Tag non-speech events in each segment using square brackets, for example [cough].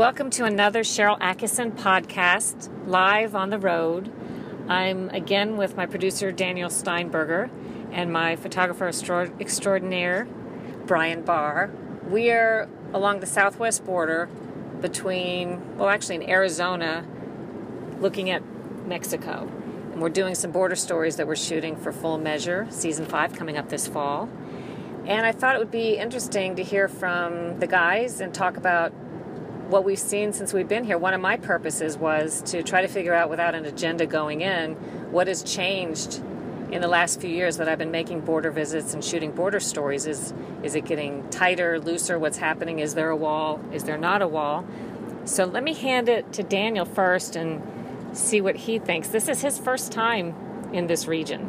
Welcome to another Sharyl Attkisson podcast, live on the road. I'm again with my producer Daniel Steinberger and my photographer extraordinaire Bryan Barr. We are along the southwest border between, well, actually in Arizona, looking at Mexico. And we're doing some border stories that we're shooting for Full Measure, season five, coming up this fall. And I thought it would be interesting to hear from the guys and talk about what we've seen since we've been here. One of my purposes was to try to figure out, without an agenda going in, what has changed in the last few years that I've been making border visits and shooting border stories. Is is it getting tighter, looser? What's happening? Is there a wall? Is there not a wall? So let me hand it to Daniel first and see what he thinks. This is his first time in this region.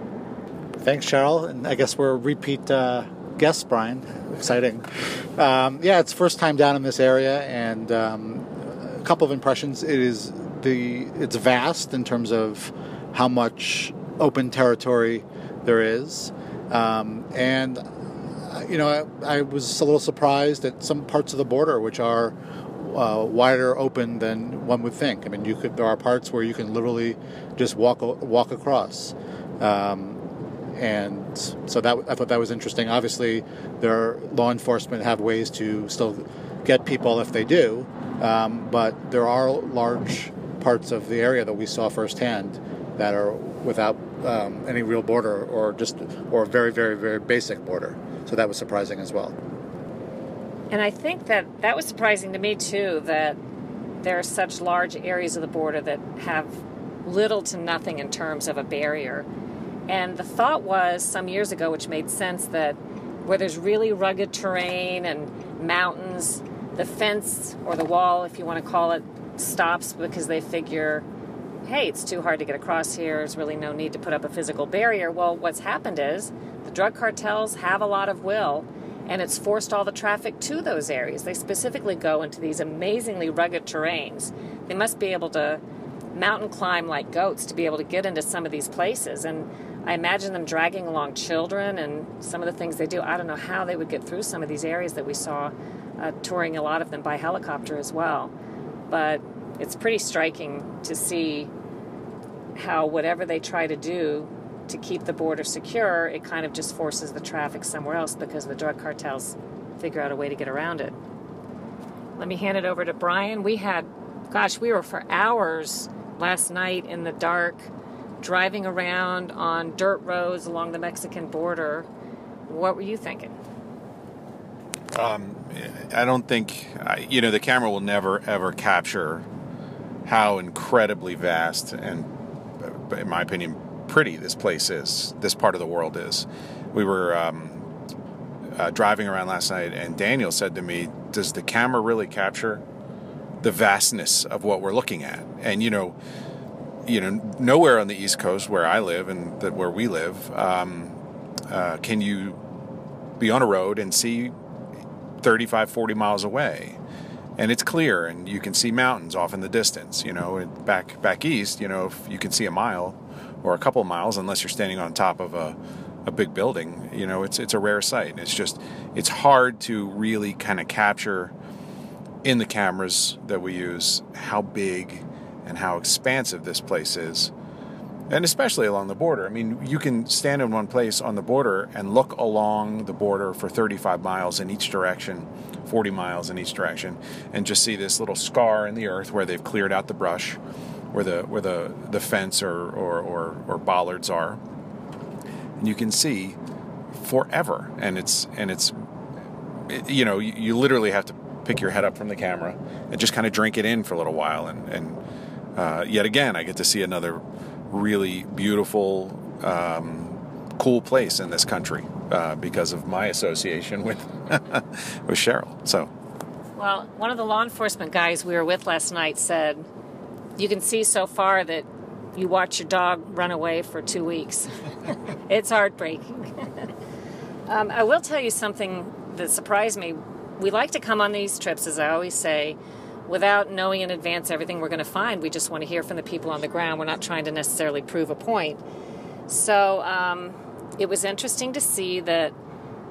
Thanks, Sharyl. And I guess we're repeat uh, guests, Bryan. Exciting. Um, yeah, it's first time down in this area, and um, a couple of impressions. It is the it's vast in terms of how much open territory there is, um, and you know I, I, was a little surprised at some parts of the border which are uh, wider open than one would think. I mean, you could there are parts where you can literally just walk walk across. Um, and so that I thought that was interesting. Obviously, their law enforcement have ways to still get people if they do, um, but there are large parts of the area that we saw firsthand that are without um, any real border or just or very very very basic border. So that was surprising as well. And I think that that was surprising to me too that there are such large areas of the border that have little to nothing in terms of a barrier and the thought was some years ago, which made sense, that where there's really rugged terrain and mountains, the fence or the wall, if you want to call it, stops because they figure, hey, it's too hard to get across here. There's really no need to put up a physical barrier. Well, what's happened is the drug cartels have a lot of will, and it's forced all the traffic to those areas. They specifically go into these amazingly rugged terrains. They must be able to mountain climb like goats to be able to get into some of these places. And I imagine them dragging along children and some of the things they do. I don't know how they would get through some of these areas that we saw, uh, touring a lot of them by helicopter as well. But it's pretty striking to see how whatever they try to do to keep the border secure, it kind of just forces the traffic somewhere else because the drug cartels figure out a way to get around it. Let me hand it over to Bryan. We had, gosh, we were for hours last night in the dark driving around on dirt roads along the Mexican border. What were you thinking? Um, I don't think, you know, the camera will never ever capture how incredibly vast and, in my opinion, pretty this place is, this part of the world is. We were um, uh, driving around last night, and Daniel said to me, Does the camera really capture the vastness of what we're looking at? And, you know, you know, nowhere on the East Coast where I live and that where we live um, uh, can you be on a road and see 35, 40 miles away. And it's clear, and you can see mountains off in the distance. You know, back back east, you know, if you can see a mile or a couple of miles, unless you're standing on top of a, a big building. You know, it's it's a rare sight. It's just it's hard to really kind of capture in the cameras that we use how big and how expansive this place is. And especially along the border. I mean, you can stand in one place on the border and look along the border for 35 miles in each direction, 40 miles in each direction, and just see this little scar in the earth where they've cleared out the brush, where the where the, the fence or, or, or, or bollards are. And you can see forever. And it's and it's you know, you, you literally have to pick your head up from the camera and just kind of drink it in for a little while and, and uh, yet again, I get to see another really beautiful, um, cool place in this country uh, because of my association with [laughs] with Sharyl. So, well, one of the law enforcement guys we were with last night said, "You can see so far that you watch your dog run away for two weeks. [laughs] it's heartbreaking." [laughs] um, I will tell you something that surprised me. We like to come on these trips, as I always say without knowing in advance everything we're going to find. We just want to hear from the people on the ground. We're not trying to necessarily prove a point. So um, it was interesting to see that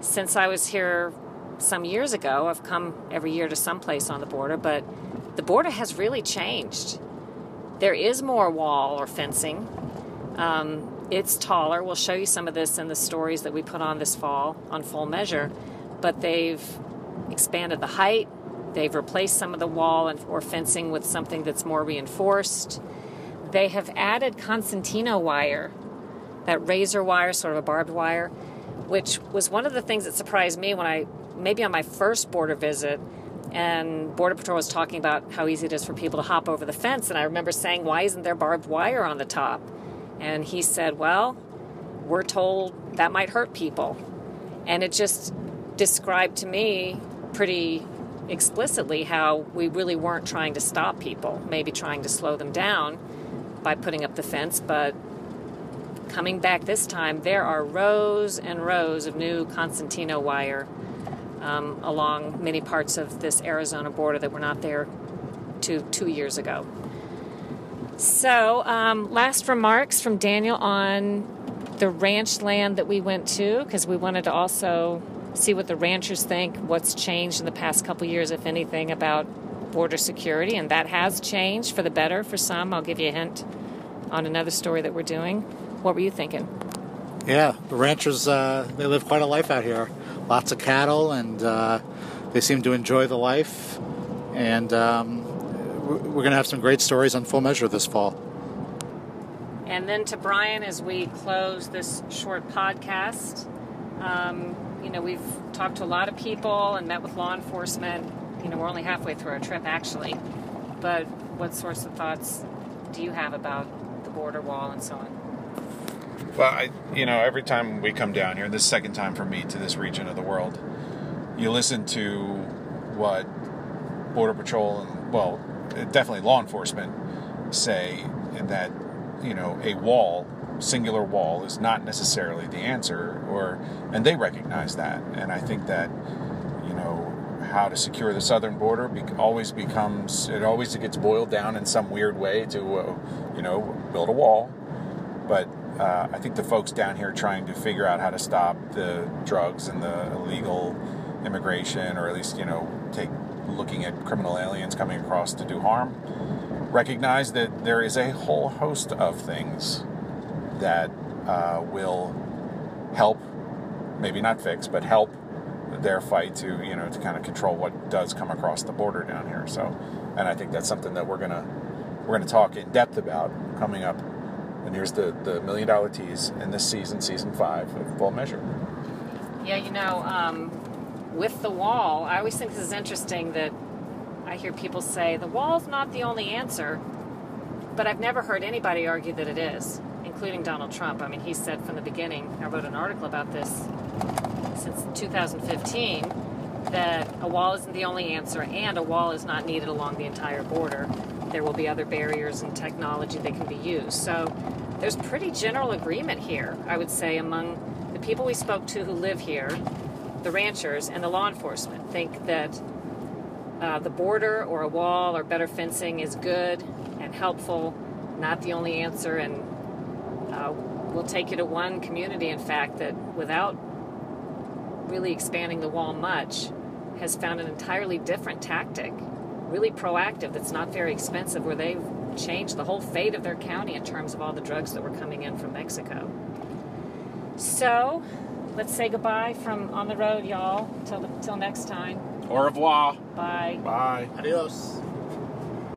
since I was here some years ago. I've come every year to some place on the border, but the border has really changed. There is more wall or fencing. Um, it's taller. We'll show you some of this in the stories that we put on this fall on full measure, but they've expanded the height. They've replaced some of the wall and, or fencing with something that's more reinforced. They have added concertina wire, that razor wire, sort of a barbed wire, which was one of the things that surprised me when I, maybe on my first border visit, and Border Patrol was talking about how easy it is for people to hop over the fence. And I remember saying, Why isn't there barbed wire on the top? And he said, Well, we're told that might hurt people. And it just described to me pretty explicitly how we really weren't trying to stop people, maybe trying to slow them down by putting up the fence, but coming back this time, there are rows and rows of new concertina wire um, along many parts of this Arizona border that were not there two, two years ago. So, um, last remarks from Daniel on the ranch land that we went to, because we wanted to also see what the ranchers think, what's changed in the past couple years, if anything, about border security, and that has changed for the better for some. I'll give you a hint on another story that we're doing. What were you thinking? Yeah, the ranchers, uh, they live quite a life out here. Lots of cattle, and uh, they seem to enjoy the life. And um, we're going to have some great stories on full measure this fall. And then to Bryan, as we close this short podcast, um, you know, we've talked to a lot of people and met with law enforcement. You know, we're only halfway through our trip, actually. But what sorts of thoughts do you have about the border wall and so on? Well, I, you know, every time we come down here, this second time for me to this region of the world, you listen to what Border Patrol and, well, definitely law enforcement say that, you know, a wall, singular wall, is not necessarily the answer, or, and they recognize that. And I think that, you know, how to secure the southern border be- always becomes, it always gets boiled down in some weird way to, uh, you know, build a wall. But uh, I think the folks down here trying to figure out how to stop the drugs and the illegal immigration, or at least you know take looking at criminal aliens coming across to do harm, recognize that there is a whole host of things that uh, will help, maybe not fix, but help their fight to you know to kind of control what does come across the border down here. So, and I think that's something that we're gonna we're gonna talk in depth about coming up and here's the, the million dollar tease in this season, season five of Full Measure. Yeah, you know, um, with the wall, I always think this is interesting that I hear people say the wall's not the only answer, but I've never heard anybody argue that it is, including Donald Trump. I mean, he said from the beginning, I wrote an article about this since 2015, that a wall isn't the only answer and a wall is not needed along the entire border there will be other barriers and technology that can be used. So there's pretty general agreement here, I would say, among the people we spoke to who live here, the ranchers, and the law enforcement think that uh, the border or a wall or better fencing is good and helpful, not the only answer, and uh, we'll take you to one community, in fact, that without really expanding the wall much, has found an entirely different tactic really proactive that's not very expensive where they've changed the whole fate of their county in terms of all the drugs that were coming in from Mexico. So, let's say goodbye from on the road, y'all. Till till next time. Au revoir. Bye. Bye. Adios.